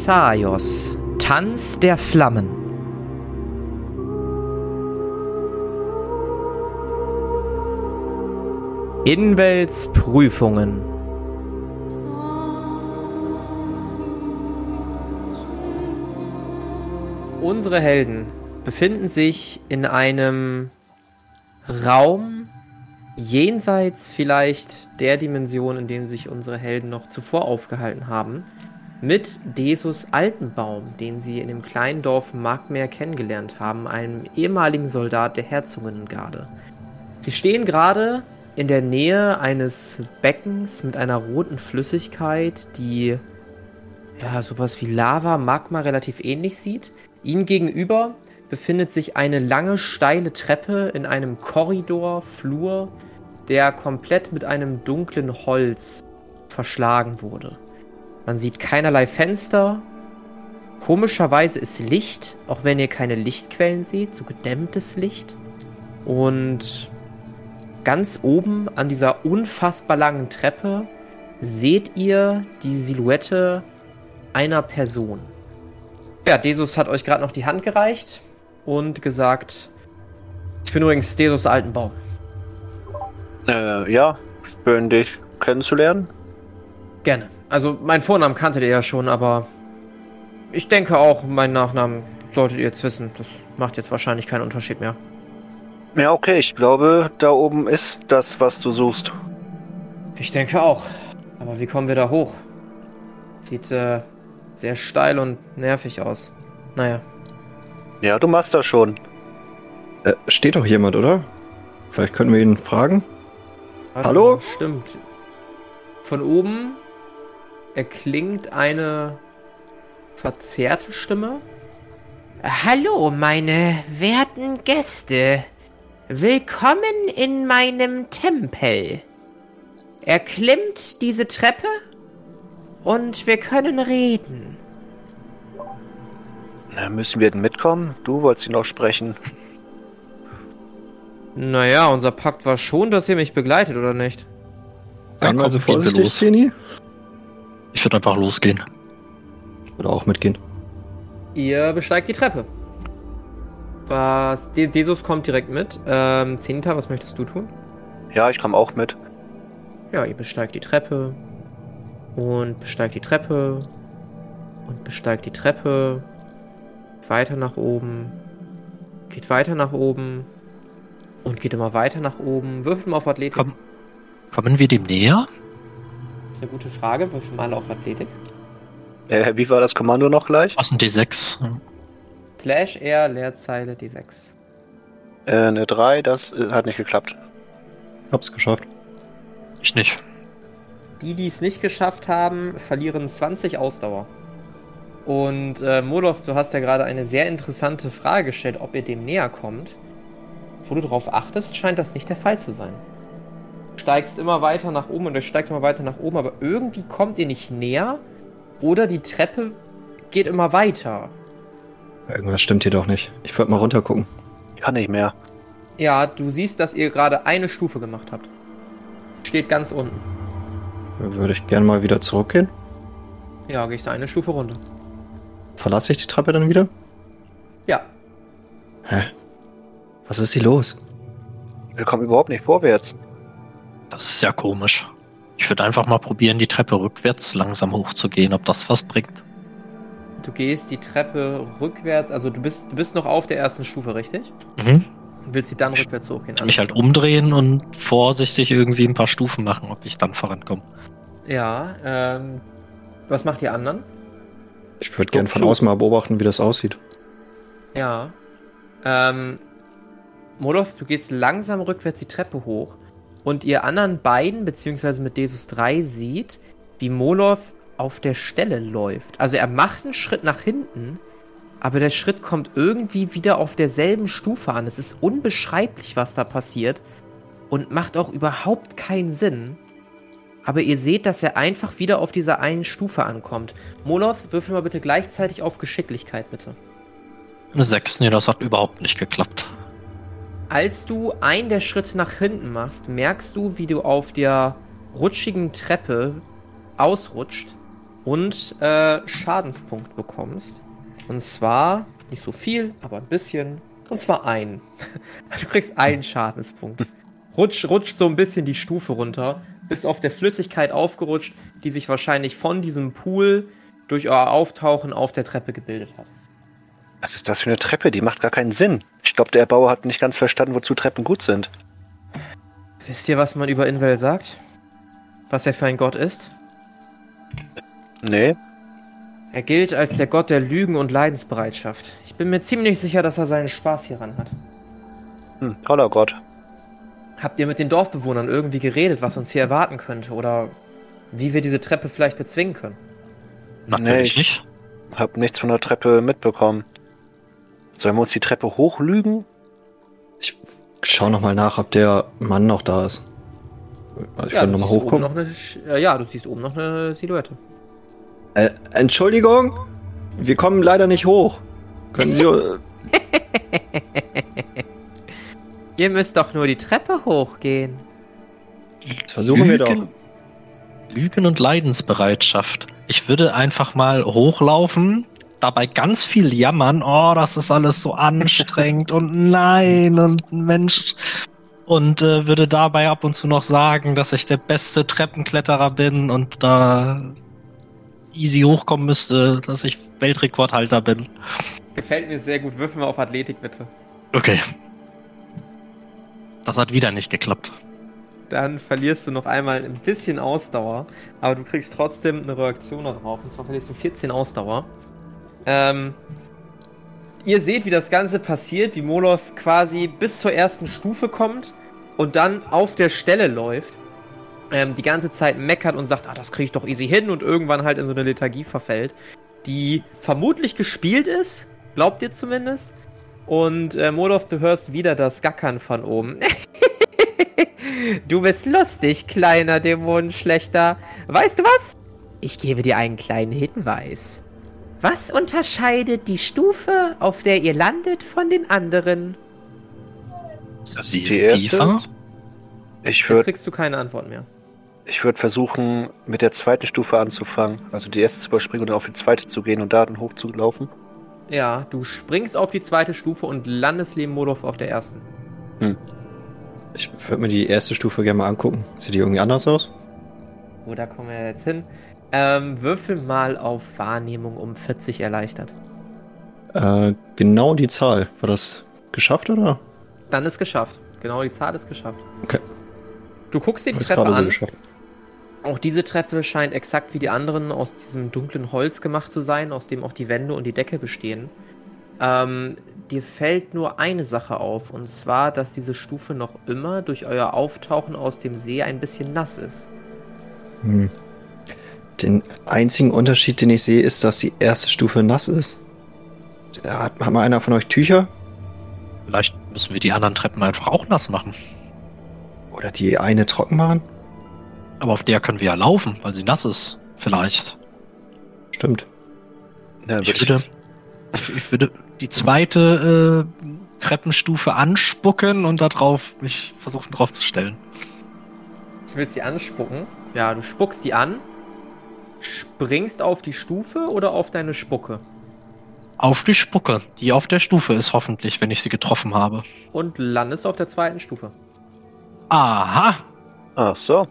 Thessaios, Tanz der Flammen. Inwels Prüfungen. Unsere Helden befinden sich in einem Raum jenseits vielleicht der Dimension, in dem sich unsere Helden noch zuvor aufgehalten haben, mit Desus Altenbaum, den sie in dem kleinen Dorf Markmeer kennengelernt haben, einem ehemaligen Soldat der Herzoginnengarde. Sie stehen gerade in der Nähe eines Beckens mit einer roten Flüssigkeit, die ja sowas wie Lava, Magma relativ ähnlich sieht. Ihnen gegenüber befindet sich eine lange steile Treppe in einem Korridor, Flur, der komplett mit einem dunklen Holz verschlagen wurde. Man sieht keinerlei Fenster. Komischerweise ist Licht, auch wenn ihr keine Lichtquellen seht, so gedämmtes Licht. Und ganz oben an dieser unfassbar langen Treppe seht ihr die Silhouette einer Person. Ja, Desus hat euch gerade noch die Hand gereicht und gesagt, ich bin übrigens Desus Altenbaum. Äh, ja, schön dich kennenzulernen. Gerne. Also, mein Vornamen kanntet ihr ja schon, aber ich denke auch, meinen Nachnamen solltet ihr jetzt wissen. Das macht jetzt wahrscheinlich keinen Unterschied mehr. Ja, okay, ich glaube, da oben ist das, was du suchst. Ich denke auch. Aber wie kommen wir da hoch? Sieht äh, sehr steil und nervig aus. Naja. Ja, du machst das schon. Äh, steht doch jemand, oder? Vielleicht können wir ihn fragen. Warte Hallo? Stimmt. Von oben erklingt eine verzerrte Stimme. Hallo, meine werten Gäste. Willkommen in meinem Tempel. Erklimmt diese Treppe und wir können reden. Na, müssen wir denn mitkommen? Du wolltest ihn noch sprechen. Naja, unser Pakt war schon, dass ihr mich begleitet, oder nicht? Einmal komm, so vorsichtig, los. Ich würde einfach losgehen. Ich würde auch mitgehen. Ihr besteigt die Treppe. Was? De Desus kommt direkt mit. Ähm, Zenita, was möchtest du tun? Ja, ich komme auch mit. Ja, ihr besteigt die Treppe. Und besteigt die Treppe. Und besteigt die Treppe. Weiter nach oben. Geht weiter nach oben. Und geht immer weiter nach oben. Würfel mal auf Athletik. Komm. Kommen wir dem näher? Das ist eine gute Frage. Würfel mal auf Athletik. Äh, wie war das Kommando noch gleich? Was ein D6? Slash R, Leerzeile D6. Äh, eine 3, das äh, hat nicht geklappt. Hab's geschafft. Ich nicht. Die, die es nicht geschafft haben, verlieren 20 Ausdauer. Und äh, Molov, du hast ja gerade eine sehr interessante Frage gestellt, ob ihr dem näher kommt. Wo du darauf achtest, scheint das nicht der Fall zu sein. Du steigst immer weiter nach oben und er steigt immer weiter nach oben, aber irgendwie kommt ihr nicht näher oder die Treppe geht immer weiter. Irgendwas stimmt hier doch nicht. Ich würde mal runter gucken. Kann nicht mehr. Ja, du siehst, dass ihr gerade eine Stufe gemacht habt. Steht ganz unten. Würde ich gerne mal wieder zurückgehen. Ja, gehe ich da eine Stufe runter. Verlasse ich die Treppe dann wieder? Ja, Hä? Was ist hier los? Wir kommen überhaupt nicht vorwärts. Das ist ja komisch. Ich würde einfach mal probieren, die Treppe rückwärts langsam hochzugehen, ob das was bringt. du gehst die Treppe rückwärts, also du bist, du bist noch auf der ersten Stufe, richtig? Mhm. Und willst sie dann rückwärts hochgehen? Mich halt umdrehen und vorsichtig irgendwie ein paar Stufen machen, ob ich dann vorankomme. Ja, ähm. Was macht ihr anderen? Ich würde gerne von außen mal beobachten, wie das aussieht. Ja. Ähm. Molov, du gehst langsam rückwärts die Treppe hoch und ihr anderen beiden, beziehungsweise mit Desus 3, seht, wie Molov auf der Stelle läuft. Also er macht einen Schritt nach hinten, aber der Schritt kommt irgendwie wieder auf derselben Stufe an. Es ist unbeschreiblich, was da passiert und macht auch überhaupt keinen Sinn. Aber ihr seht, dass er einfach wieder auf dieser einen Stufe ankommt. Molov, würfel mal bitte gleichzeitig auf Geschicklichkeit, bitte. Eine 6, nee, das hat überhaupt nicht geklappt. Als du einen der Schritte nach hinten machst, merkst du, wie du auf der rutschigen Treppe ausrutscht, und äh, Schadenspunkt bekommst. Und zwar nicht so viel, aber ein bisschen. Und zwar einen. Du kriegst einen Schadenspunkt. Rutsch, rutscht so ein bisschen die Stufe runter, bist auf der Flüssigkeit aufgerutscht, die sich wahrscheinlich von diesem Pool durch euer Auftauchen auf der Treppe gebildet hat. Was ist das für eine Treppe? Die macht gar keinen Sinn. Ich glaube, der Erbauer hat nicht ganz verstanden, wozu Treppen gut sind. Wisst ihr, was man über Invel sagt? Was er für ein Gott ist? Nee. Er gilt als der Gott der Lügen und Leidensbereitschaft. Ich bin mir ziemlich sicher, dass er seinen Spaß hieran hat. Hm, toller Gott. Habt ihr mit den Dorfbewohnern irgendwie geredet, was uns hier erwarten könnte? Oder wie wir diese Treppe vielleicht bezwingen können? Natürlich Nee, nicht. Hab nichts von der Treppe mitbekommen. Sollen wir uns die Treppe hochlügen? Ich schau noch mal nach, ob der Mann noch da ist. Also ich ja, würde du noch mal siehst oben hochgucken. noch eine, äh, ja, du siehst oben noch eine Silhouette. Äh, Entschuldigung, wir kommen leider nicht hoch. Können Sie... Ihr müsst doch nur die Treppe hochgehen. das versuchen wir doch. Lügen, Lügen und Leidensbereitschaft. Ich würde einfach mal hochlaufen, dabei ganz viel jammern. Oh, das ist alles so anstrengend und nein und Mensch. Und äh, würde dabei ab und zu noch sagen, dass ich der beste Treppenkletterer bin und da easy hochkommen müsste, dass ich Weltrekordhalter bin. Gefällt mir sehr gut. Würfel mal auf Athletik, bitte. Okay. Das hat wieder nicht geklappt. Dann verlierst du noch einmal ein bisschen Ausdauer, aber du kriegst trotzdem eine Reaktion darauf. Und zwar verlierst du 14 Ausdauer. Ähm, ihr seht, wie das Ganze passiert, wie Molov quasi bis zur ersten Stufe kommt und dann auf der Stelle läuft. Ähm, die ganze Zeit meckert und sagt, ah, das kriege ich doch easy hin und irgendwann halt in so eine Lethargie verfällt, die vermutlich gespielt ist, glaubt ihr zumindest. Und äh, Molov, du hörst wieder das Gackern von oben. Du bist lustig, kleiner Dämonenschlechter. Weißt du was? Ich gebe dir einen kleinen Hinweis. Was unterscheidet die Stufe, auf der ihr landet, von den anderen? Sie Die ist tiefer. Ich Jetzt würde kriegst du keine Antwort mehr. ich würd versuchen, mit der zweiten Stufe anzufangen. Also die erste zu überspringen und dann auf die zweite zu gehen und da dann hochzulaufen. Ja, du springst auf die zweite Stufe und landest neben Molov auf der ersten. Ich würde mir die erste Stufe gerne mal angucken. Sieht die irgendwie anders aus? Wo, da kommen wir jetzt hin. Ähm, würfel mal auf Wahrnehmung um 40 erleichtert. Äh, genau die Zahl. War das geschafft oder? Dann ist geschafft. Genau, die Zahl ist geschafft. Okay. Du guckst dir die Treppe gerade so an. geschafft. Auch diese Treppe scheint exakt wie die anderen aus diesem dunklen Holz gemacht zu sein, aus dem auch die Wände und die Decke bestehen. Ähm, dir fällt nur eine Sache auf, und zwar, dass diese Stufe noch immer durch euer Auftauchen aus dem See ein bisschen nass ist. Hm. Den einzigen Unterschied, den ich sehe, ist, dass die erste Stufe nass ist. Hat, hat mal einer von euch Tücher? Vielleicht müssen wir die anderen Treppen einfach auch nass machen. Oder die eine trocken machen? Aber auf der können wir ja laufen, weil sie nass ist. Vielleicht. Stimmt. Ja, Ich würd würde, ich würde die zweite äh, Treppenstufe anspucken und da drauf mich versuchen draufzustellen. Du willst sie anspucken? Ja, du spuckst sie an, springst auf die Stufe oder auf deine Spucke Auf die Spucke, die auf der Stufe ist, hoffentlich, wenn ich sie getroffen habe. und landest auf der zweiten Stufe. Aha. Ach so.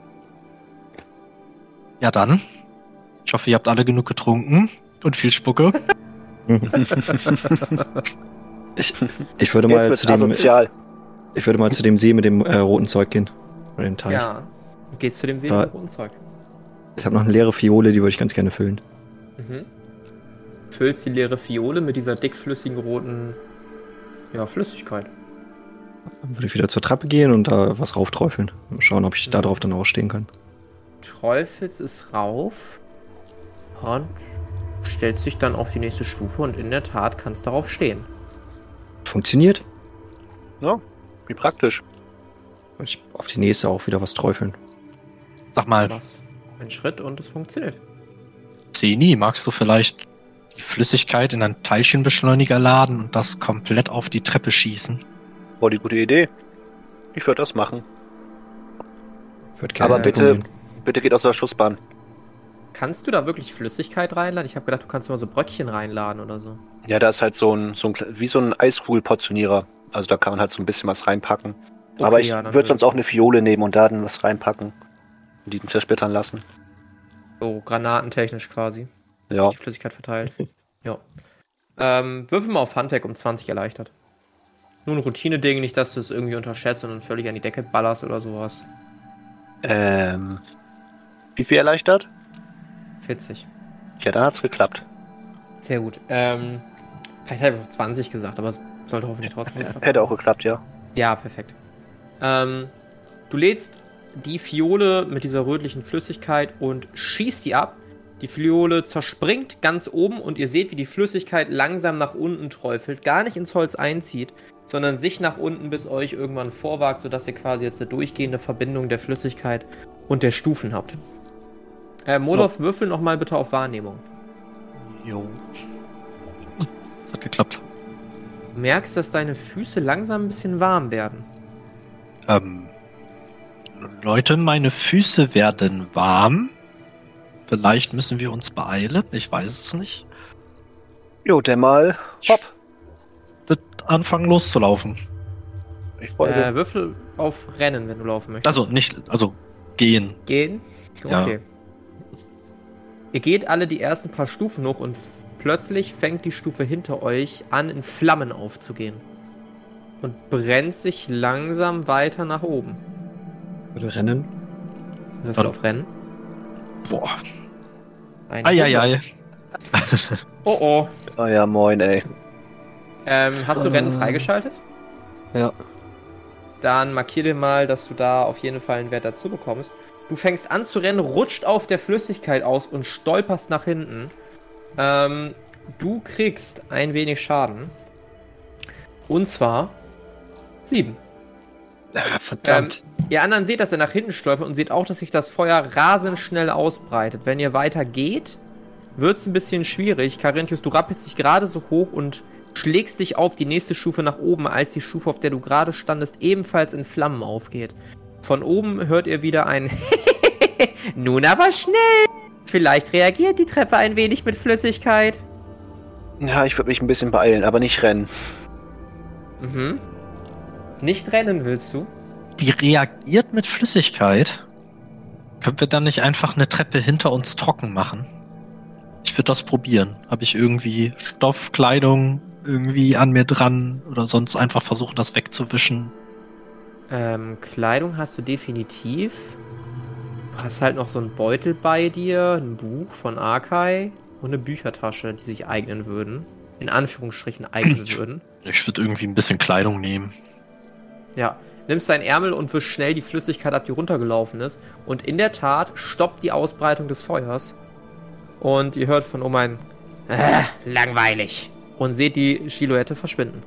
Ja dann. Ich hoffe, ihr habt alle genug getrunken und viel Spucke. Ich, ich würde mal zu dem, asozial. ich würde mal zu dem See mit dem äh, roten Zeug gehen. Oder dem Teich. Ja, du gehst zu dem See Da- mit dem roten Zeug. Ich habe noch eine leere Fiole, die würde ich ganz gerne füllen. Mhm. Füllst die leere Fiole mit dieser dickflüssigen roten ja, Flüssigkeit. Dann würde ich wieder zur Treppe gehen und da was raufträufeln. Mal schauen, ob ich da drauf dann auch stehen kann. Träufelst es rauf und stellst dich dann auf die nächste Stufe und in der Tat kannst darauf stehen. Funktioniert. Ja, wie praktisch. Soll ich auf die nächste auch wieder was träufeln? Sag mal, Was? Ein Schritt und es funktioniert. Zeni, magst du vielleicht die Flüssigkeit in einen Teilchenbeschleuniger laden und das komplett auf die Treppe schießen? War die gute Idee. Ich würde das machen. Würde Aber bitte-. Bitte geht aus der Schussbahn. kannst du da wirklich Flüssigkeit reinladen? Ich habe gedacht, du kannst immer so Bröckchen reinladen oder so. Ja, da ist halt so ein, so ein wie so ein Eiskugelportionierer. Also da kann man halt so ein bisschen was reinpacken. Okay, Aber ich ja, würde sonst auch eine Fiole nehmen und da dann was reinpacken. Und die zersplittern lassen. So granatentechnisch quasi. Ja. Die Flüssigkeit verteilt. ja. Ähm, würfel mal auf Handwerk um 20 erleichtert. Nur ein Routine-Ding, nicht, dass du es irgendwie unterschätzt und dann völlig an die Decke ballerst oder sowas. Ähm. Wie viel erleichtert? 40. Ja, dann hat's geklappt. Sehr gut. Ähm, vielleicht habe ich auch 20 gesagt, aber es sollte hoffentlich trotzdem. Hätte auch geklappt, ja. Ja, perfekt. Ähm, du lädst die Fiole mit dieser rötlichen Flüssigkeit und schießt die ab. Die Fiole zerspringt ganz oben und ihr seht, wie die Flüssigkeit langsam nach unten träufelt, gar nicht ins Holz einzieht, sondern sich nach unten bis euch irgendwann vorwagt, sodass ihr quasi jetzt eine durchgehende Verbindung der Flüssigkeit und der Stufen habt. Äh, Molov, würfel nochmal bitte auf Wahrnehmung. Jo. Das hat geklappt. Du merkst, dass deine Füße langsam ein bisschen warm werden. Ähm, Leute, meine Füße werden warm. Vielleicht müssen wir uns beeilen. Ich weiß es nicht. Jo, der mal. Hopp. Wird anfangen loszulaufen. Ich folge. Äh, würfel auf Rennen, wenn du laufen möchtest. Also nicht, also gehen. Gehen? Ja. Okay. Ihr geht alle die ersten paar Stufen hoch und plötzlich fängt die Stufe hinter euch an, in Flammen aufzugehen. Und brennt sich langsam weiter nach oben. Würde rennen. Würfel auf Rennen. Boah. Eieiei. Oh oh. oh ja, moin, ey. Ähm, hast du Rennen Äh. freigeschaltet? Ja. Dann markier dir mal, dass du da auf jeden Fall einen Wert dazu bekommst. Du fängst an zu rennen, rutscht auf der Flüssigkeit aus und stolperst nach hinten. Ähm, du kriegst ein wenig Schaden. Und zwar sieben. Ah, verdammt. Ihr anderen seht, dass er nach hinten stolpert und seht auch, dass sich das Feuer rasend schnell ausbreitet. Wenn ihr weiter geht, wird es ein bisschen schwierig. Carinthius, du rappelst dich gerade so hoch und schlägst dich auf die nächste Stufe nach oben, als die Stufe, auf der du gerade standest, ebenfalls in Flammen aufgeht. Von oben hört ihr wieder ein Nun aber schnell! Vielleicht reagiert die Treppe ein wenig mit Flüssigkeit. Ja, ich würde mich ein bisschen beeilen, aber nicht rennen. Mhm. Nicht rennen willst du? Die reagiert mit Flüssigkeit. Können wir dann nicht einfach eine Treppe hinter uns trocken machen? Ich würde das probieren. Habe ich irgendwie Stoff, Kleidung irgendwie an mir dran oder sonst einfach versuchen, das wegzuwischen? Ähm, Kleidung hast du definitiv. Du hast halt noch so einen Beutel bei dir, ein Buch von Arkai und eine Büchertasche, die sich eignen würden. In Anführungsstrichen eignen würden. Ich würde irgendwie ein bisschen Kleidung nehmen. Ja. Nimmst deinen Ärmel und wischst schnell die Flüssigkeit ab, die runtergelaufen ist. Und in der Tat stoppt die Ausbreitung des Feuers. Und ihr hört von oben ein äh, langweilig. Und seht die Silhouette verschwinden.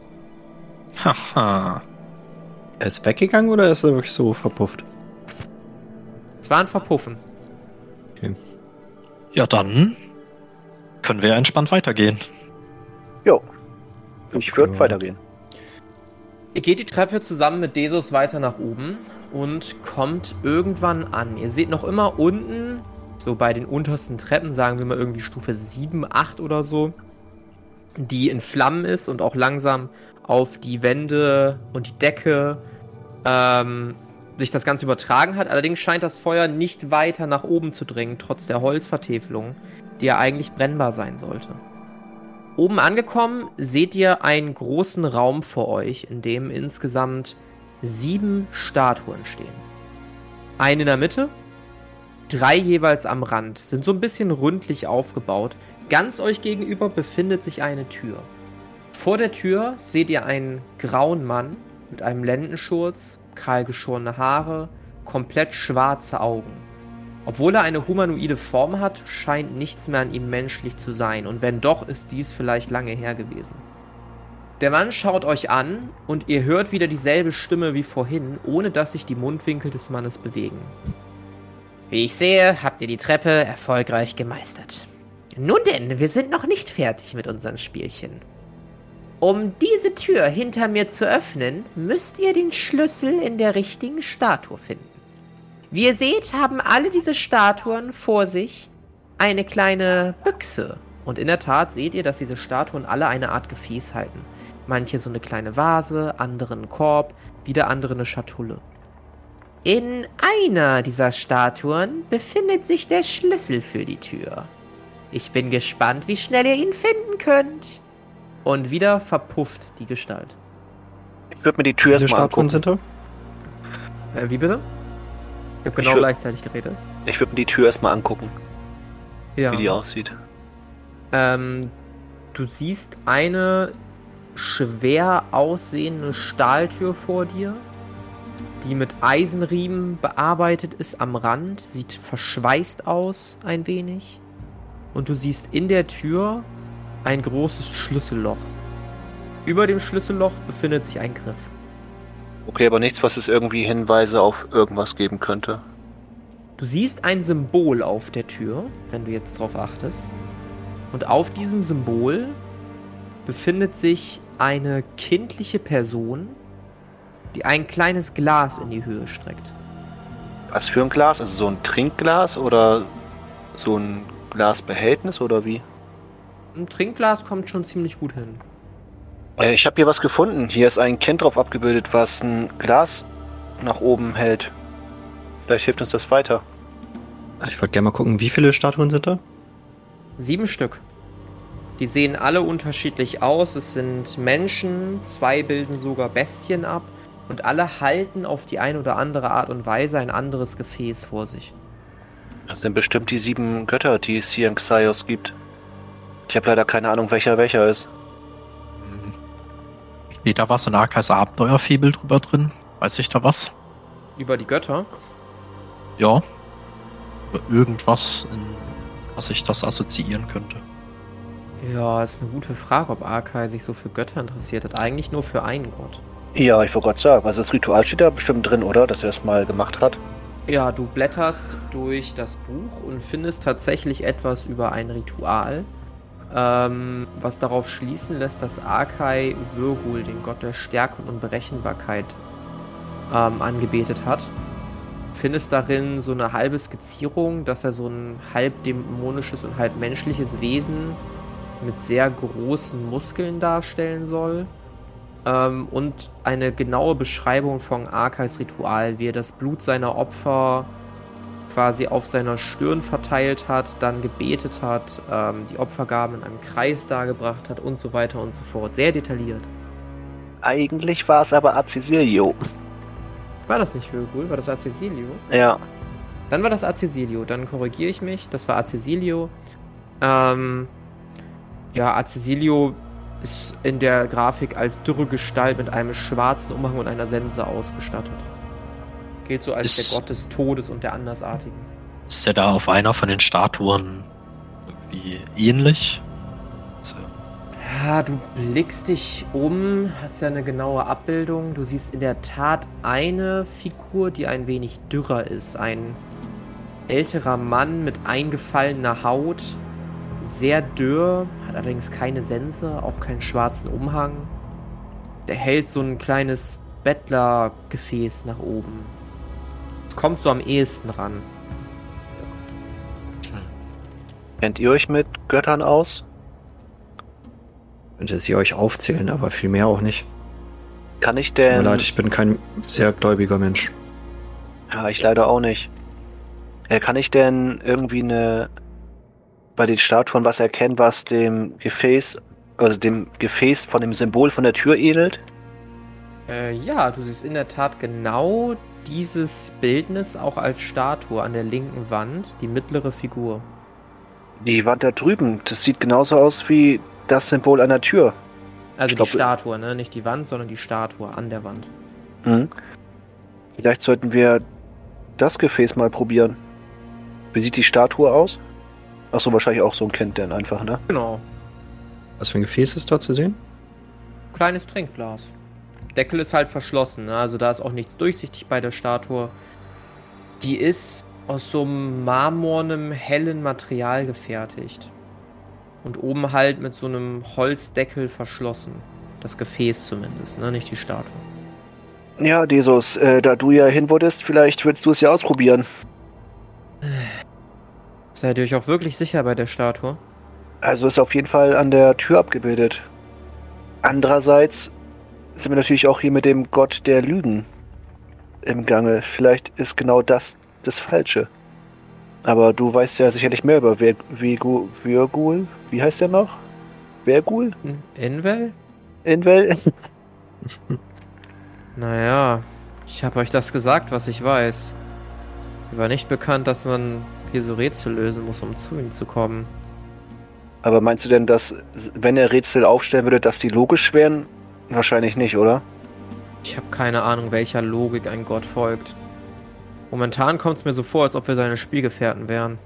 Haha. Er ist weggegangen oder ist er wirklich so verpufft? Es war ein Verpuffen. Ja, dann können wir entspannt weitergehen. Jo. Ich würde Ja. weitergehen. Ihr geht die Treppe zusammen mit Desus weiter nach oben und kommt irgendwann an. Ihr seht noch immer unten, so bei den untersten Treppen, sagen wir mal irgendwie Stufe 7, 8 oder so, die in Flammen ist und auch langsam auf die Wände und die Decke ähm, sich das Ganze übertragen hat. Allerdings scheint das Feuer nicht weiter nach oben zu dringen, trotz der Holzvertäfelung, die ja eigentlich brennbar sein sollte. Oben angekommen seht ihr einen großen Raum vor euch, in dem insgesamt sieben Statuen stehen. Eine in der Mitte, drei jeweils am Rand, sind so ein bisschen ründlich aufgebaut. Ganz euch gegenüber befindet sich eine Tür. Vor der Tür seht ihr einen grauen Mann mit einem Lendenschurz, kahlgeschorene Haare, komplett schwarze Augen. Obwohl er eine humanoide Form hat, scheint nichts mehr an ihm menschlich zu sein. Und wenn doch, ist dies vielleicht lange her gewesen. Der Mann schaut euch an und ihr hört wieder dieselbe Stimme wie vorhin, ohne dass sich die Mundwinkel des Mannes bewegen. Wie ich sehe, habt ihr die Treppe erfolgreich gemeistert. Nun denn, wir sind noch nicht fertig mit unserem Spielchen. Um diese Tür hinter mir zu öffnen, müsst ihr den Schlüssel in der richtigen Statue finden. Wie ihr seht, haben alle diese Statuen vor sich eine kleine Büchse. Und in der Tat seht ihr, dass diese Statuen alle eine Art Gefäß halten. Manche so eine kleine Vase, andere einen Korb, wieder andere eine Schatulle. In einer dieser Statuen befindet sich der Schlüssel für die Tür. Ich bin gespannt, wie schnell ihr ihn finden könnt. Und wieder verpufft die Gestalt. Ich würde mir die Tür erstmal angucken. sind da? Äh, wie bitte? Ich habe genau würd- gleichzeitig geredet. Ich würde mir die Tür erstmal angucken, Ja. wie die aussieht. Ähm, du siehst eine schwer aussehende Stahltür vor dir, die mit Eisenriemen bearbeitet ist am Rand, sieht verschweißt aus ein wenig. Und du siehst in der Tür ein großes Schlüsselloch. Über dem Schlüsselloch befindet sich ein Griff. Okay, aber nichts, was es irgendwie Hinweise auf irgendwas geben könnte. Du siehst ein Symbol auf der Tür, wenn du jetzt drauf achtest. Und auf diesem Symbol befindet sich eine kindliche Person, die ein kleines Glas in die Höhe streckt. Was für ein Glas? Also so ein Trinkglas oder so ein Glasbehältnis oder wie? Ein Trinkglas kommt schon ziemlich gut hin. Äh, ich habe hier was gefunden. Hier ist ein Kind drauf abgebildet, was ein Glas nach oben hält. Vielleicht hilft uns das weiter. Ich wollte gerne mal gucken, wie viele Statuen sind da? Sieben Stück. Die sehen alle unterschiedlich aus. Es sind Menschen, zwei bilden sogar Bestien ab und alle halten auf die eine oder andere Art und Weise ein anderes Gefäß vor sich. Das sind bestimmt die sieben Götter, die es hier in Xaios gibt. Ich habe leider keine Ahnung, welcher welcher ist. Steht da was in Arkas Abenteuerfibel drüber drin? Weiß ich da was? Über die Götter. Ja. Oder irgendwas, in was ich das assoziieren könnte. Ja, ist eine gute Frage, ob Arkai sich so für Götter interessiert hat. Eigentlich nur für einen Gott. Ja, ich wollte gerade sagen, also das Ritual steht da bestimmt drin, oder? Dass er das mal gemacht hat. Ja, du blätterst durch das Buch und findest tatsächlich etwas über ein Ritual, ähm, was darauf schließen lässt, dass Arkai Virgul, den Gott der Stärke und Unberechenbarkeit, ähm, angebetet hat. Findest darin so eine halbe Skizzierung, dass er so ein halb dämonisches und halb menschliches Wesen mit sehr großen Muskeln darstellen soll. Ähm, und eine genaue Beschreibung von Arkais Ritual, wie er das Blut seiner Opfer quasi auf seiner Stirn verteilt hat, dann gebetet hat, ähm, die Opfergaben in einem Kreis dargebracht hat und so weiter und so fort. Sehr detailliert. Eigentlich war es aber Acisilio. War das nicht Virgul? War das Acesilio? Ja. Dann war das Acesilio. Dann korrigiere ich mich. Das war Acesilio. Ähm, ja, Acesilio ist in der Grafik als dürre Gestalt mit einem schwarzen Umhang und einer Sense ausgestattet. Gilt so als Ist- der Gott des Todes und der Andersartigen. Ist der da auf einer von den Statuen irgendwie ähnlich? Also, Ja, du blickst dich um, hast ja eine genaue Abbildung. Du siehst in der Tat eine Figur, die ein wenig dürrer ist. Ein älterer Mann mit eingefallener Haut, sehr dürr, hat allerdings keine Sense, auch keinen schwarzen Umhang. Der hält so ein kleines Bettlergefäß nach oben. Kommt so am ehesten ran. Kennt ihr euch mit Göttern aus? Könnte sie euch aufzählen, aber viel mehr auch nicht. Kann ich Tut mir denn. leid, ich bin kein sehr gläubiger Mensch. Ja, ich leider auch nicht. Äh, kann ich denn irgendwie eine bei den Statuen was erkennen, was dem Gefäß, also dem Gefäß von dem Symbol von der Tür ähnelt? Äh, ja, du siehst in der Tat genau dieses Bildnis auch als Statue an der linken Wand, die mittlere Figur. Die Wand da drüben, das sieht genauso aus wie das Symbol an der Tür. Also Ich glaub, die Statue, ne? Nicht die Wand, sondern die Statue an der Wand. Mhm. Vielleicht sollten wir das Gefäß mal probieren. Wie sieht die Statue aus? Achso, wahrscheinlich auch so ein Kind denn einfach, ne? Genau. Was für ein Gefäß ist da zu sehen? Kleines Trinkglas. Deckel ist halt verschlossen, ne? Also da ist auch nichts durchsichtig bei der Statue. Die ist aus so einem marmornem, hellen Material gefertigt. Und oben halt mit so einem Holzdeckel verschlossen. Das Gefäß zumindest, ne? Nicht die Statue. Ja, Desus, äh, da du ja hin wurdest, vielleicht willst du es ja ausprobieren. Seid ihr euch auch wirklich sicher bei der Statue? Also ist auf jeden Fall an der Tür abgebildet. Andererseits sind wir natürlich auch hier mit dem Gott der Lügen im Gange. Vielleicht ist genau das das Falsche. Aber du weißt ja sicherlich mehr über Vir- Virgu- Virgul. Wie heißt der noch? Virgul? Invel? Invel? Naja, ich habe euch das gesagt, was ich weiß. Mir war nicht bekannt, dass man hier so Rätsel lösen muss, um zu ihm zu kommen. Aber meinst du denn, dass, wenn er Rätsel aufstellen würde, dass die logisch wären? Wahrscheinlich nicht, oder? Ich habe keine Ahnung, welcher Logik ein Gott folgt. Momentan kommt es mir so vor, als ob wir seine Spielgefährten wären.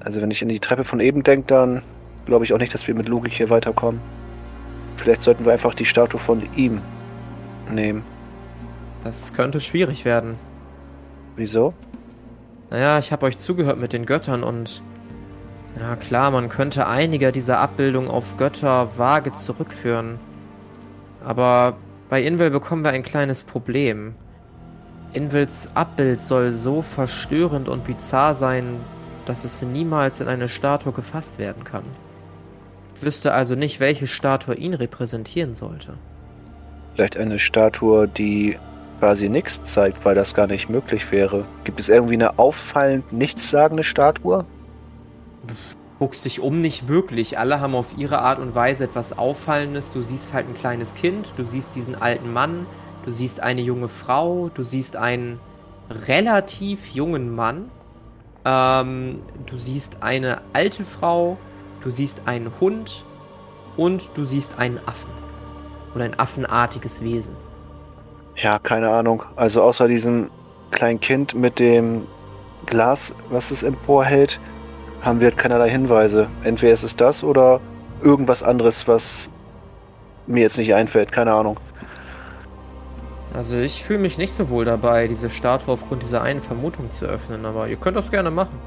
Also wenn ich in die Treppe von eben denke, dann glaube ich auch nicht, dass wir mit Logik hier weiterkommen. Vielleicht sollten wir einfach die Statue von ihm nehmen. Das könnte schwierig werden. Wieso? Naja, ich habe euch zugehört mit den Göttern und. Ja, klar, man könnte einige dieser Abbildungen auf Götter vage zurückführen. Aber bei Invel bekommen wir ein kleines Problem. Invels Abbild soll so verstörend und bizarr sein, dass es niemals in eine Statue gefasst werden kann. Ich wüsste also nicht, welche Statue ihn repräsentieren sollte. Vielleicht eine Statue, die quasi nichts zeigt, weil das gar nicht möglich wäre. Gibt es irgendwie eine auffallend nichtssagende Statue? Guckst dich um nicht wirklich. Alle haben auf ihre Art und Weise etwas Auffallendes. Du siehst halt ein kleines Kind, du siehst diesen alten Mann, du siehst eine junge Frau, du siehst einen relativ jungen Mann, ähm, du siehst eine alte Frau, du siehst einen Hund und du siehst einen Affen. Oder ein affenartiges Wesen. Ja, keine Ahnung. Also außer diesem kleinen Kind mit dem Glas, was es emporhält, haben wir keinerlei Hinweise. Entweder ist es das oder irgendwas anderes, was mir jetzt nicht einfällt. Keine Ahnung. Also ich fühle mich nicht so wohl dabei, diese Statue aufgrund dieser einen Vermutung zu öffnen, aber ihr könnt das gerne machen.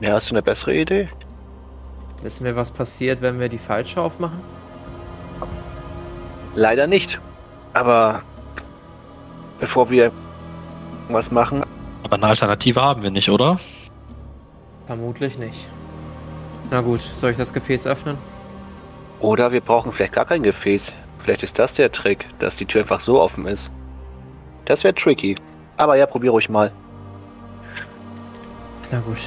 Ja, hast du eine bessere Idee? Wissen wir, was passiert, wenn wir die falsche aufmachen? Leider nicht. Aber bevor wir was machen, Aber eine Alternative haben wir nicht, oder? Vermutlich nicht. Na gut, soll ich das Gefäß öffnen? oder wir brauchen vielleicht gar kein Gefäß. Vielleicht ist das der Trick, dass die Tür einfach so offen ist. Das wäre tricky. Aber ja, probier ruhig mal. Na gut.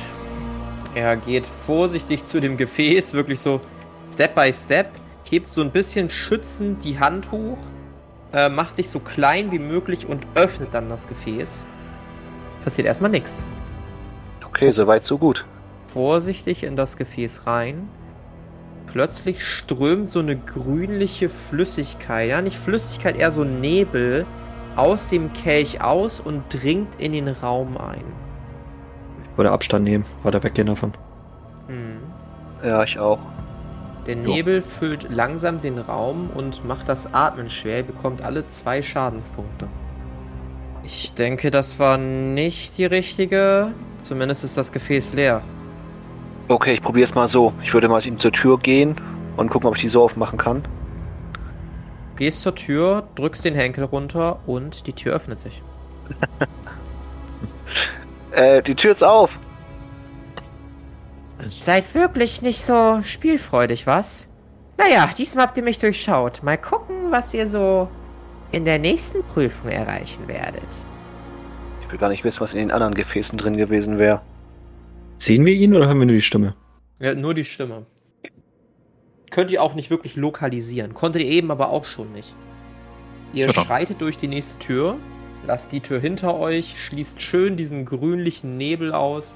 Er geht vorsichtig zu dem Gefäß, wirklich so Step by Step, hebt so ein bisschen schützend die Hand hoch, äh, macht sich so klein wie möglich und öffnet dann das Gefäß. Passiert erstmal nichts. Okay, soweit so gut. Vorsichtig in das Gefäß rein. Plötzlich strömt so eine grünliche Flüssigkeit, ja, nicht Flüssigkeit, eher so Nebel aus dem Kelch aus und dringt in den Raum ein. Ich würde Abstand nehmen, weiter weggehen davon. Hm. Ja, ich auch. Der Nebel füllt langsam den Raum und macht das Atmen schwer. Ihr bekommt alle zwei Schadenspunkte. Ich denke, das war nicht die richtige. Zumindest ist das Gefäß leer. Okay, ich probiere es mal so. Ich würde mal ihm zur Tür gehen und gucken, ob ich die so aufmachen kann. Gehst zur Tür, drückst den Henkel runter und die Tür öffnet sich. Äh, die Tür ist auf. Seid wirklich nicht so spielfreudig, was? Naja, diesmal habt ihr mich durchschaut. Mal gucken, was ihr so in der nächsten Prüfung erreichen werdet. Ich will gar nicht wissen, was in den anderen Gefäßen drin gewesen wäre. Sehen wir ihn oder hören wir nur die Stimme? Ja, nur die Stimme. Könnt ihr auch nicht wirklich lokalisieren. Konntet ihr eben aber auch schon nicht. Ihr dann. schreitet durch die nächste Tür, lasst die Tür hinter euch, schließt schön diesen grünlichen Nebel aus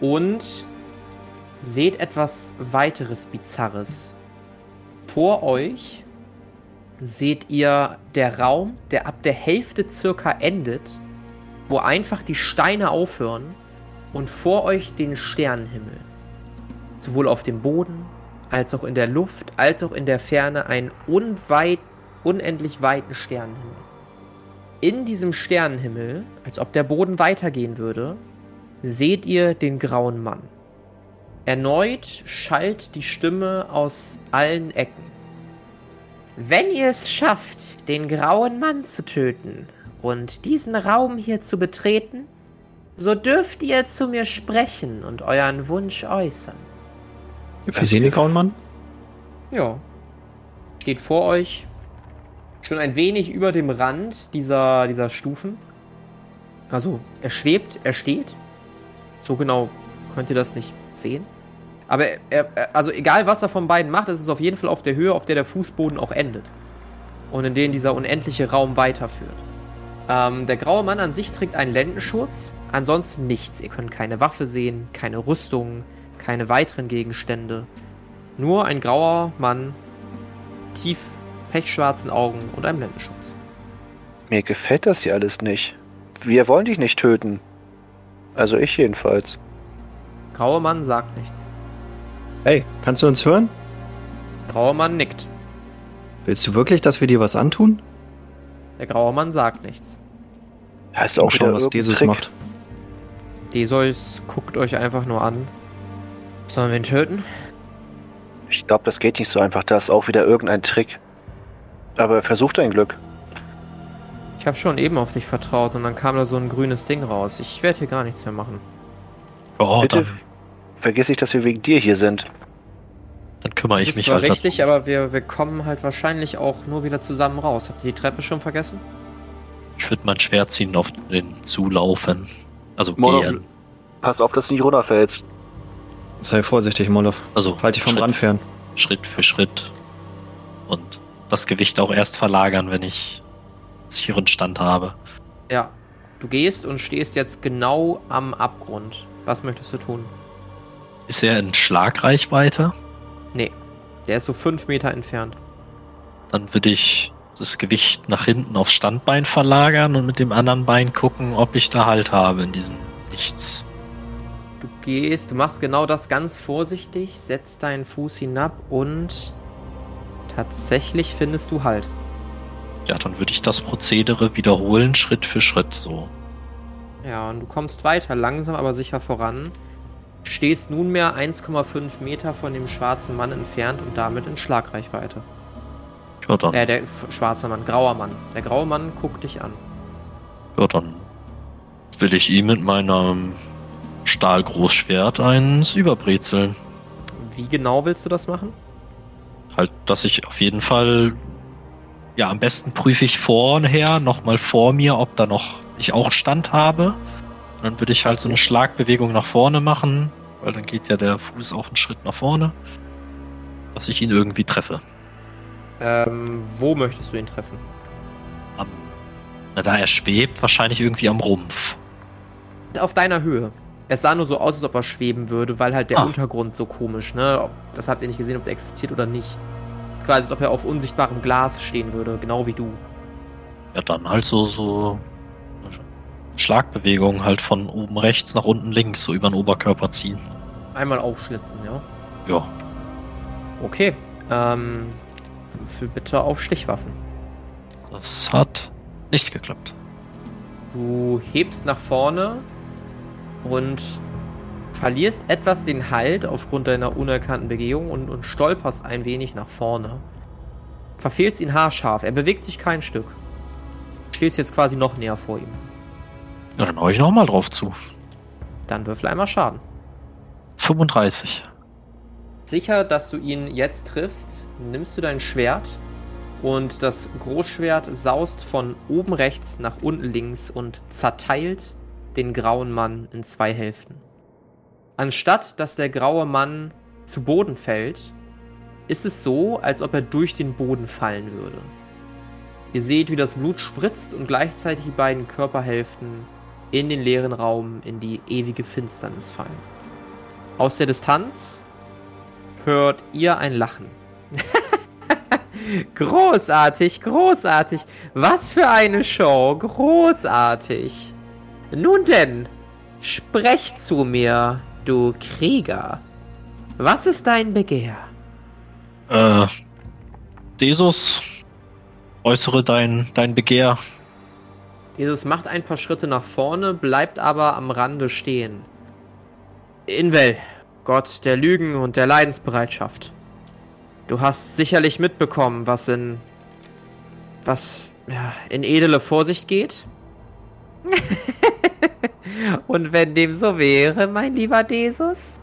und seht etwas weiteres Bizarres. Vor euch seht ihr der Raum, der ab der Hälfte circa endet, wo einfach die Steine aufhören und vor euch den Sternenhimmel. Sowohl auf dem Boden, als auch in der Luft, als auch in der Ferne einen unweit, unendlich weiten Sternenhimmel. In diesem Sternenhimmel, als ob der Boden weitergehen würde, seht ihr den grauen Mann. Erneut schallt die Stimme aus allen Ecken. Wenn ihr es schafft, den grauen Mann zu töten und diesen Raum hier zu betreten, so dürft ihr zu mir sprechen und euren Wunsch äußern. Wir sehen den grauen Mann. Ja. Steht vor euch. Schon ein wenig über dem Rand dieser, dieser Stufen. Also, er schwebt, er steht. So genau könnt ihr das nicht sehen. Aber er, er, also egal was er von beiden macht, es ist auf jeden Fall auf der Höhe, auf der der Fußboden auch endet. Und in den dieser unendliche Raum weiterführt. Ähm, der graue Mann an sich trägt einen Lendenschutz, ansonsten nichts. Ihr könnt keine Waffe sehen, keine Rüstung, keine weiteren Gegenstände. Nur ein grauer Mann, tief pechschwarzen Augen und einem Lendenschutz. Mir gefällt das hier alles nicht. Wir wollen dich nicht töten. Also ich jedenfalls. Grauer Mann sagt nichts. Hey, kannst du uns hören? Grauer Mann nickt. Willst du wirklich, dass wir dir was antun? Der graue Mann sagt nichts. Hast du auch wieder was Trick? macht. Deseus guckt euch einfach nur an. Sollen wir ihn töten? Ich glaube, das geht nicht so einfach. Da ist auch wieder irgendein Trick. Aber versuch dein Glück. Ich habe schon eben auf dich vertraut und dann kam da so ein grünes Ding raus. Ich werde hier gar nichts mehr machen. Oh, Bitte? dann, Vergiss nicht, dass wir wegen dir hier sind. Dann kümmere Das ich ist mich zwar halt richtig, darum. aber wir, wir kommen halt wahrscheinlich auch nur wieder zusammen raus. Habt ihr die Treppe schon vergessen? Ich würde mein Schwert ziehen auf den zulaufen. Also Moloch, gehen. pass auf, dass du nicht runterfällst. Sei vorsichtig, Molov. Also Halt dich vom Schritt, Rand fern. Schritt für Schritt. Und das Gewicht auch erst verlagern, wenn ich sicheren Stand habe. Ja. Du gehst und stehst jetzt genau am Abgrund. Was möchtest du tun? Ist er in Schlagreichweite? Nee. Der ist so fünf Meter entfernt. Dann würde ich das Gewicht nach hinten aufs Standbein verlagern und mit dem anderen Bein gucken, ob ich da Halt habe in diesem Nichts. Du gehst, du machst genau das ganz vorsichtig, setzt deinen Fuß hinab und tatsächlich findest du Halt. Ja, dann würde ich das Prozedere wiederholen, Schritt für Schritt so. Ja, und du kommst weiter, langsam aber sicher voran. Stehst nunmehr 1,5 Meter von dem schwarzen Mann entfernt und damit in Schlagreichweite. Ja, dann, Äh, der schwarze Mann, grauer Mann. Der graue Mann guckt dich an. ja, dann will ich ihm mit meinem Stahlgroßschwert eins überbrezeln. Wie genau willst du das machen? Halt, dass ich auf jeden Fall, ja, am besten prüfe ich vorher nochmal vor mir, ob da noch ich auch Stand habe. Und dann würde ich halt so eine Schlagbewegung nach vorne machen, weil dann geht ja der Fuß auch einen Schritt nach vorne, dass ich ihn irgendwie treffe. Ähm, wo möchtest du ihn treffen? Am, na, da er schwebt, wahrscheinlich irgendwie am Rumpf. Auf deiner Höhe. Es sah nur so aus, als ob er schweben würde, weil halt der Ah. Untergrund so komisch, ne? Das habt ihr nicht gesehen, ob der existiert oder nicht. Quasi, als ob er auf unsichtbarem Glas stehen würde, genau wie du. Ja, dann halt so, so Schlagbewegung halt von oben rechts nach unten links, so über den Oberkörper ziehen. Einmal aufschlitzen, ja? Ja, Okay. Ähm, für bitte auf Stichwaffen. das hat nicht geklappt. Du hebst nach vorne und verlierst etwas den Halt aufgrund deiner unerkannten Begehung und, und stolperst ein wenig nach vorne. Verfehlst ihn haarscharf. Er bewegt sich kein Stück. Stehst jetzt quasi noch näher vor ihm. Ja, dann hau ich nochmal drauf zu. Dann würfel einmal Schaden. 35. Sicher, dass du ihn jetzt triffst, nimmst du dein Schwert und das Großschwert saust von oben rechts nach unten links und zerteilt den grauen Mann in zwei Hälften. Anstatt dass der graue Mann zu Boden fällt, ist es so, als ob er durch den Boden fallen würde. Ihr seht, wie das Blut spritzt und gleichzeitig die beiden Körperhälften in den leeren Raum in die ewige Finsternis fallen. Aus der Distanz hört ihr ein Lachen. großartig, großartig. Was für eine Show. Großartig. Nun denn, sprech zu mir, du Krieger. Was ist dein Begehr? Äh, Desus, äußere dein, dein Begehr. Jesus macht ein paar Schritte nach vorne, bleibt aber am Rande stehen. Invel, Gott der Lügen und der Leidensbereitschaft. Du hast sicherlich mitbekommen, was in. was ja, in edle Vorsicht geht. Und wenn dem so wäre, mein lieber Desus?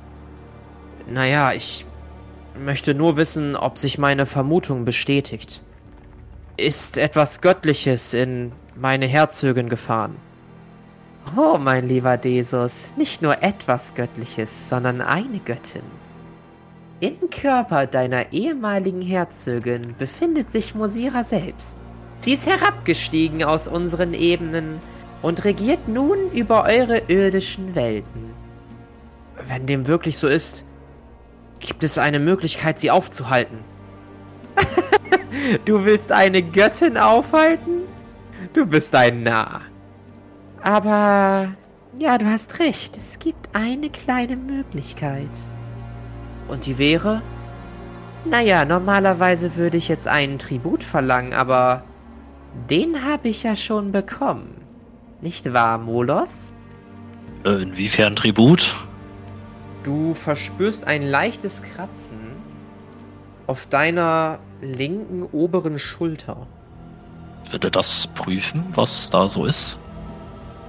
Naja, ich möchte nur wissen, ob sich meine Vermutung bestätigt. Ist etwas Göttliches in meine Herzögin gefahren? Oh, mein lieber Desus, nicht nur etwas Göttliches, sondern eine Göttin. Im Körper deiner ehemaligen Herzögin befindet sich Mosira selbst. Sie ist herabgestiegen aus unseren Ebenen und regiert nun über eure irdischen Welten. Wenn dem wirklich so ist, gibt es eine Möglichkeit, sie aufzuhalten. du willst eine Göttin aufhalten? Du bist ein Narr. Aber ja, du hast recht. Es gibt eine kleine Möglichkeit. Und die wäre? Naja, normalerweise würde ich jetzt einen Tribut verlangen, aber den habe ich ja schon bekommen. Nicht wahr, Moloth? Äh, inwiefern Tribut? Du verspürst ein leichtes Kratzen auf deiner linken oberen Schulter. Würde das prüfen, was da so ist?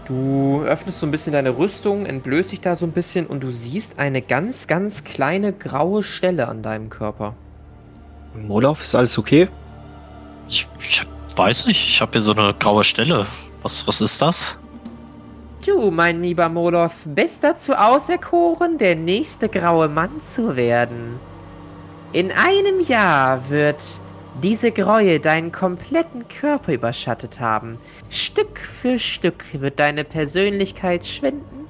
Du öffnest so ein bisschen deine Rüstung, entblößt dich da so ein bisschen und du siehst eine ganz, ganz kleine graue Stelle an deinem Körper. Molov, ist alles okay? Ich, ich weiß nicht, ich habe hier so eine graue Stelle. Was, was ist das? Du, mein lieber Molov, bist dazu auserkoren, der nächste graue Mann zu werden. In einem Jahr wird diese Gräue deinen kompletten Körper überschattet haben. Stück für Stück wird deine Persönlichkeit schwinden,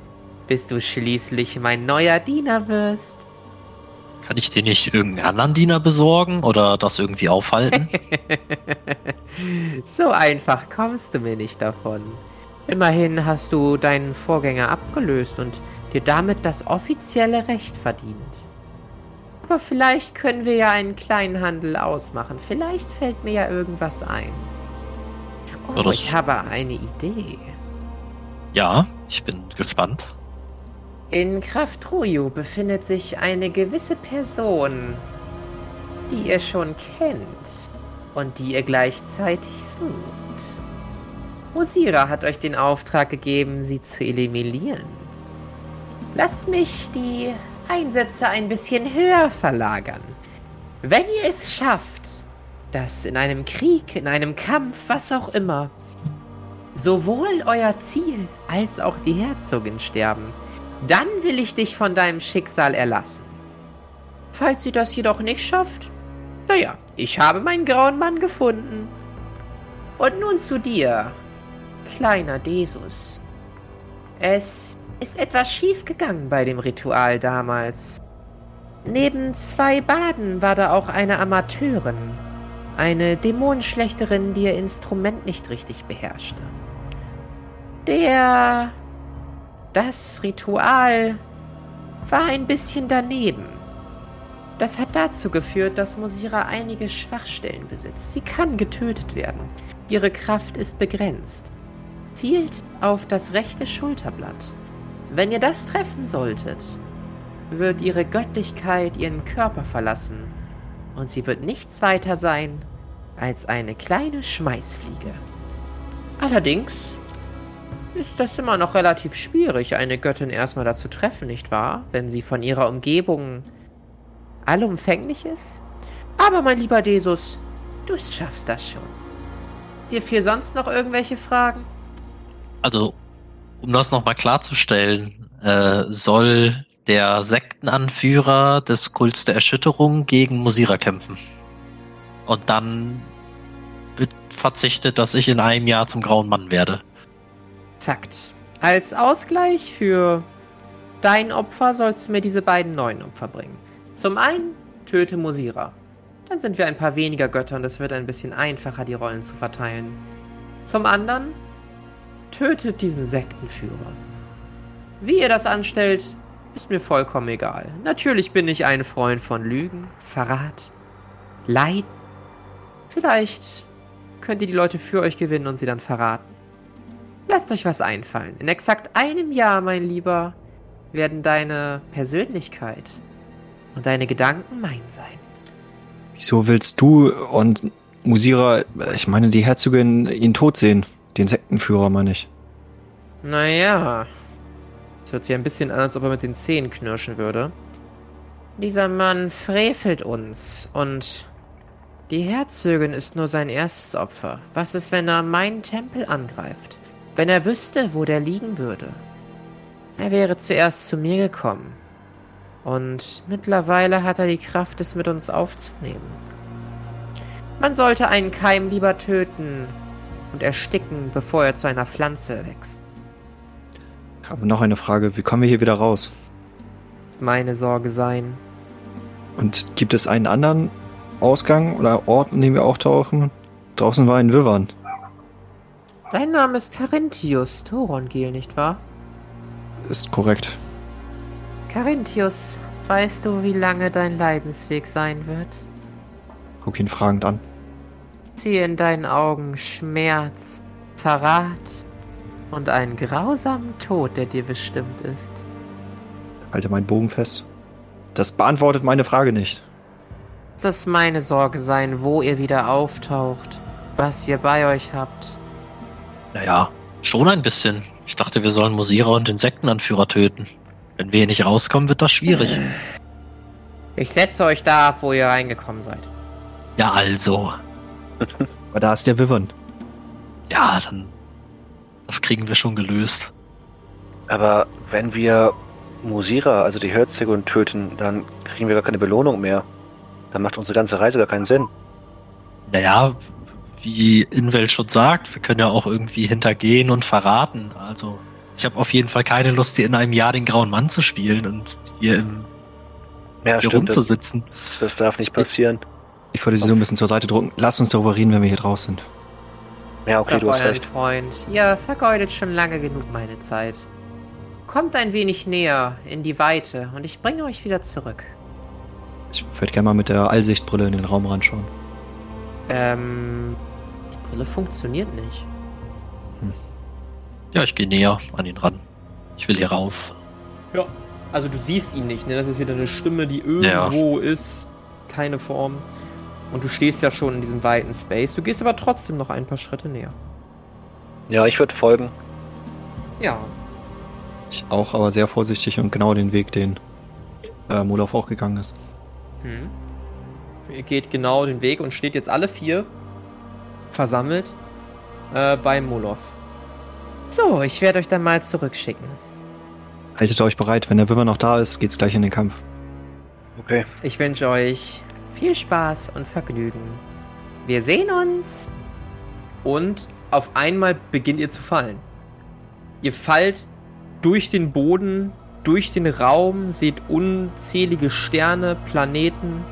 bis du schließlich mein neuer Diener wirst. Kann ich dir nicht irgendeinen anderen Diener besorgen oder das irgendwie aufhalten? so einfach kommst du mir nicht davon. Immerhin hast du deinen Vorgänger abgelöst und dir damit das offizielle Recht verdient. Aber vielleicht können wir ja einen kleinen Handel ausmachen. Vielleicht fällt mir ja irgendwas ein. Oh, ja, ich habe eine Idee. Ja, ich bin gespannt. In Kraftroju befindet sich eine gewisse Person, die ihr schon kennt und die ihr gleichzeitig sucht. Osira hat euch den Auftrag gegeben, sie zu eliminieren. Lasst mich die Einsätze ein bisschen höher verlagern. Wenn ihr es schafft, dass in einem Krieg, in einem Kampf, was auch immer, sowohl euer Ziel als auch die Herzogin sterben, dann will ich dich von deinem Schicksal erlassen. Falls sie das jedoch nicht schafft, naja, ich habe meinen grauen Mann gefunden. Und nun zu dir, kleiner Desus. Es ist etwas schief gegangen bei dem Ritual damals. Neben zwei Baden war da auch eine Amateurin. Eine Dämonenschlechterin, die ihr Instrument nicht richtig beherrschte. Der. Das Ritual war ein bisschen daneben. Das hat dazu geführt, dass Mosira einige Schwachstellen besitzt. Sie kann getötet werden. Ihre Kraft ist begrenzt. Zielt auf das rechte Schulterblatt. Wenn ihr das treffen solltet, wird ihre Göttlichkeit ihren Körper verlassen und sie wird nichts weiter sein als eine kleine Schmeißfliege. Allerdings ist das immer noch relativ schwierig, eine Göttin erstmal dazu treffen, nicht wahr? Wenn sie von ihrer Umgebung allumfänglich ist. Aber mein lieber Desus, du schaffst das schon. Dir fiel sonst noch irgendwelche Fragen? Also um das nochmal klarzustellen, äh, soll der Sektenanführer des Kults der Erschütterung gegen Musira kämpfen. Und dann wird verzichtet, dass ich in einem Jahr zum grauen Mann werde. Exakt. Als Ausgleich für dein Opfer sollst du mir diese beiden neuen Opfer bringen. Zum einen töte Musira. Dann sind wir ein paar weniger Götter und es wird ein bisschen einfacher, die Rollen zu verteilen. Zum anderen Tötet diesen Sektenführer. Wie ihr das anstellt, ist mir vollkommen egal. Natürlich bin ich ein Freund von Lügen, Verrat, Leiden. Vielleicht könnt ihr die Leute für euch gewinnen und sie dann verraten. Lasst euch was einfallen. In exakt einem Jahr, mein Lieber, werden deine Persönlichkeit und deine Gedanken mein sein. Wieso willst du und Musira, ich meine die Herzogin, ihn tot sehen? Den Sektenführer, meine ich. Naja, Es hört sich ein bisschen an, als ob er mit den Zähnen knirschen würde. Dieser Mann frevelt uns und die Herzogin ist nur sein erstes Opfer. Was ist, wenn er meinen Tempel angreift? Wenn er wüsste, wo der liegen würde? Er wäre zuerst zu mir gekommen. Und mittlerweile hat er die Kraft, es mit uns aufzunehmen. Man sollte einen Keim lieber töten und ersticken, bevor er zu einer Pflanze wächst. Ich habe noch eine Frage. Wie kommen wir hier wieder raus? Meine Sorge sein. Und gibt es einen anderen Ausgang oder Ort, in dem wir auftauchen? Draußen war ein Wivern. Dein Name ist Carinthius Thorongil, nicht wahr? Ist korrekt. Carinthius, weißt du, wie lange dein Leidensweg sein wird? Guck ihn fragend an. Siehe in deinen Augen Schmerz, Verrat und einen grausamen Tod, der dir bestimmt ist. Halte meinen Bogen fest. Das beantwortet meine Frage nicht. Es ist meine Sorge sein, wo ihr wieder auftaucht, was ihr bei euch habt. Naja, schon ein bisschen. Ich dachte, wir sollen Musierer und Insektenanführer töten. Wenn wir hier nicht rauskommen, wird das schwierig. Ich setze euch da ab, wo ihr reingekommen seid. Ja, also. Aber da ist der Wivern. Ja, dann. Das kriegen wir schon gelöst. Aber wenn wir Musira, also die Herzogin, töten, dann kriegen wir gar keine Belohnung mehr. Dann macht unsere ganze Reise gar keinen Sinn. Naja, wie Inwelt schon sagt, wir können ja auch irgendwie hintergehen und verraten. Also, ich habe auf jeden Fall keine Lust, hier in einem Jahr den grauen Mann zu spielen und hier, im, Ja, hier stimmt. Das, rumzusitzen. das darf nicht passieren. Ich würde sie so ein bisschen zur Seite drücken. Lass uns darüber reden, wenn wir hier draußen sind. Ja, okay, Auf du hast recht. Freund. Ihr vergeudet schon lange genug meine Zeit. Kommt ein wenig näher in die Weite und ich bringe euch wieder zurück. Ich würde gerne mal mit der Allsichtbrille in den Raum reinschauen. Ähm, die Brille funktioniert nicht. Ja, ich gehe näher an ihn ran. Ich will hier raus. Ja. Also du siehst ihn nicht, ne? Das ist wieder eine Stimme, die irgendwo ist. Keine Form. Und du stehst ja schon in diesem weiten Space. Du gehst aber trotzdem noch ein paar Schritte näher. Ja, ich würde folgen. Ja. Ich auch, aber sehr vorsichtig und genau den Weg, den äh, Molov auch gegangen ist. Hm. Ihr geht genau den Weg und steht jetzt alle vier versammelt äh, beim Molov. So, ich werde euch dann mal zurückschicken. Haltet euch bereit, wenn der Wimmer noch da ist, geht's gleich in den Kampf. Okay. Ich wünsche euch viel Spaß und Vergnügen. Wir sehen uns. Und auf einmal beginnt ihr zu fallen. Ihr fallt durch den Boden, durch den Raum, seht unzählige Sterne, Planeten,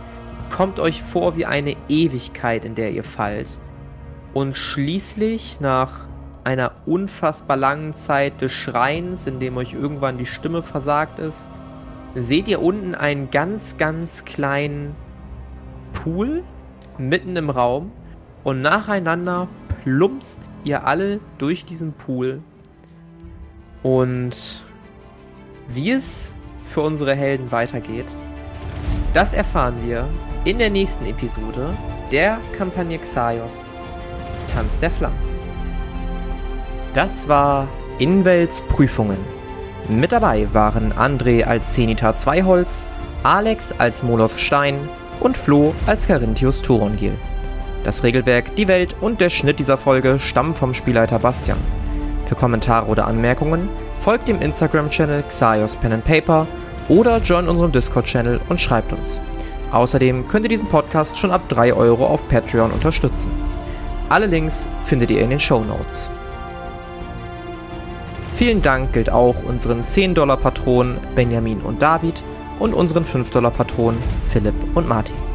kommt euch vor wie eine Ewigkeit, in der ihr fallt. Und schließlich nach einer unfassbar langen Zeit des Schreins, in dem euch irgendwann die Stimme versagt ist, seht ihr unten einen ganz, ganz kleinen Pool mitten im Raum und nacheinander plumpst ihr alle durch diesen Pool. Und wie es für unsere Helden weitergeht, das erfahren wir in der nächsten Episode der Kampagne Xaios Tanz der Flammen. Das war Inwelts Prüfungen. Mit dabei waren André als Zenita Zweiholz, Alex als Molov Stein und Flo als Carinthius Thorongil. Das Regelwerk, die Welt und der Schnitt dieser Folge stammen vom Spielleiter Bastian. Für Kommentare oder Anmerkungen folgt dem Instagram-Channel Xaios Pen and Paper oder join unserem Discord-Channel und schreibt uns. Außerdem könnt ihr diesen Podcast schon ab 3 Euro auf Patreon unterstützen. Alle Links findet ihr in den Show Notes. Vielen Dank gilt auch unseren 10-Dollar-Patronen Benjamin und David und unseren 5-Dollar-Patronen Philipp und Martin.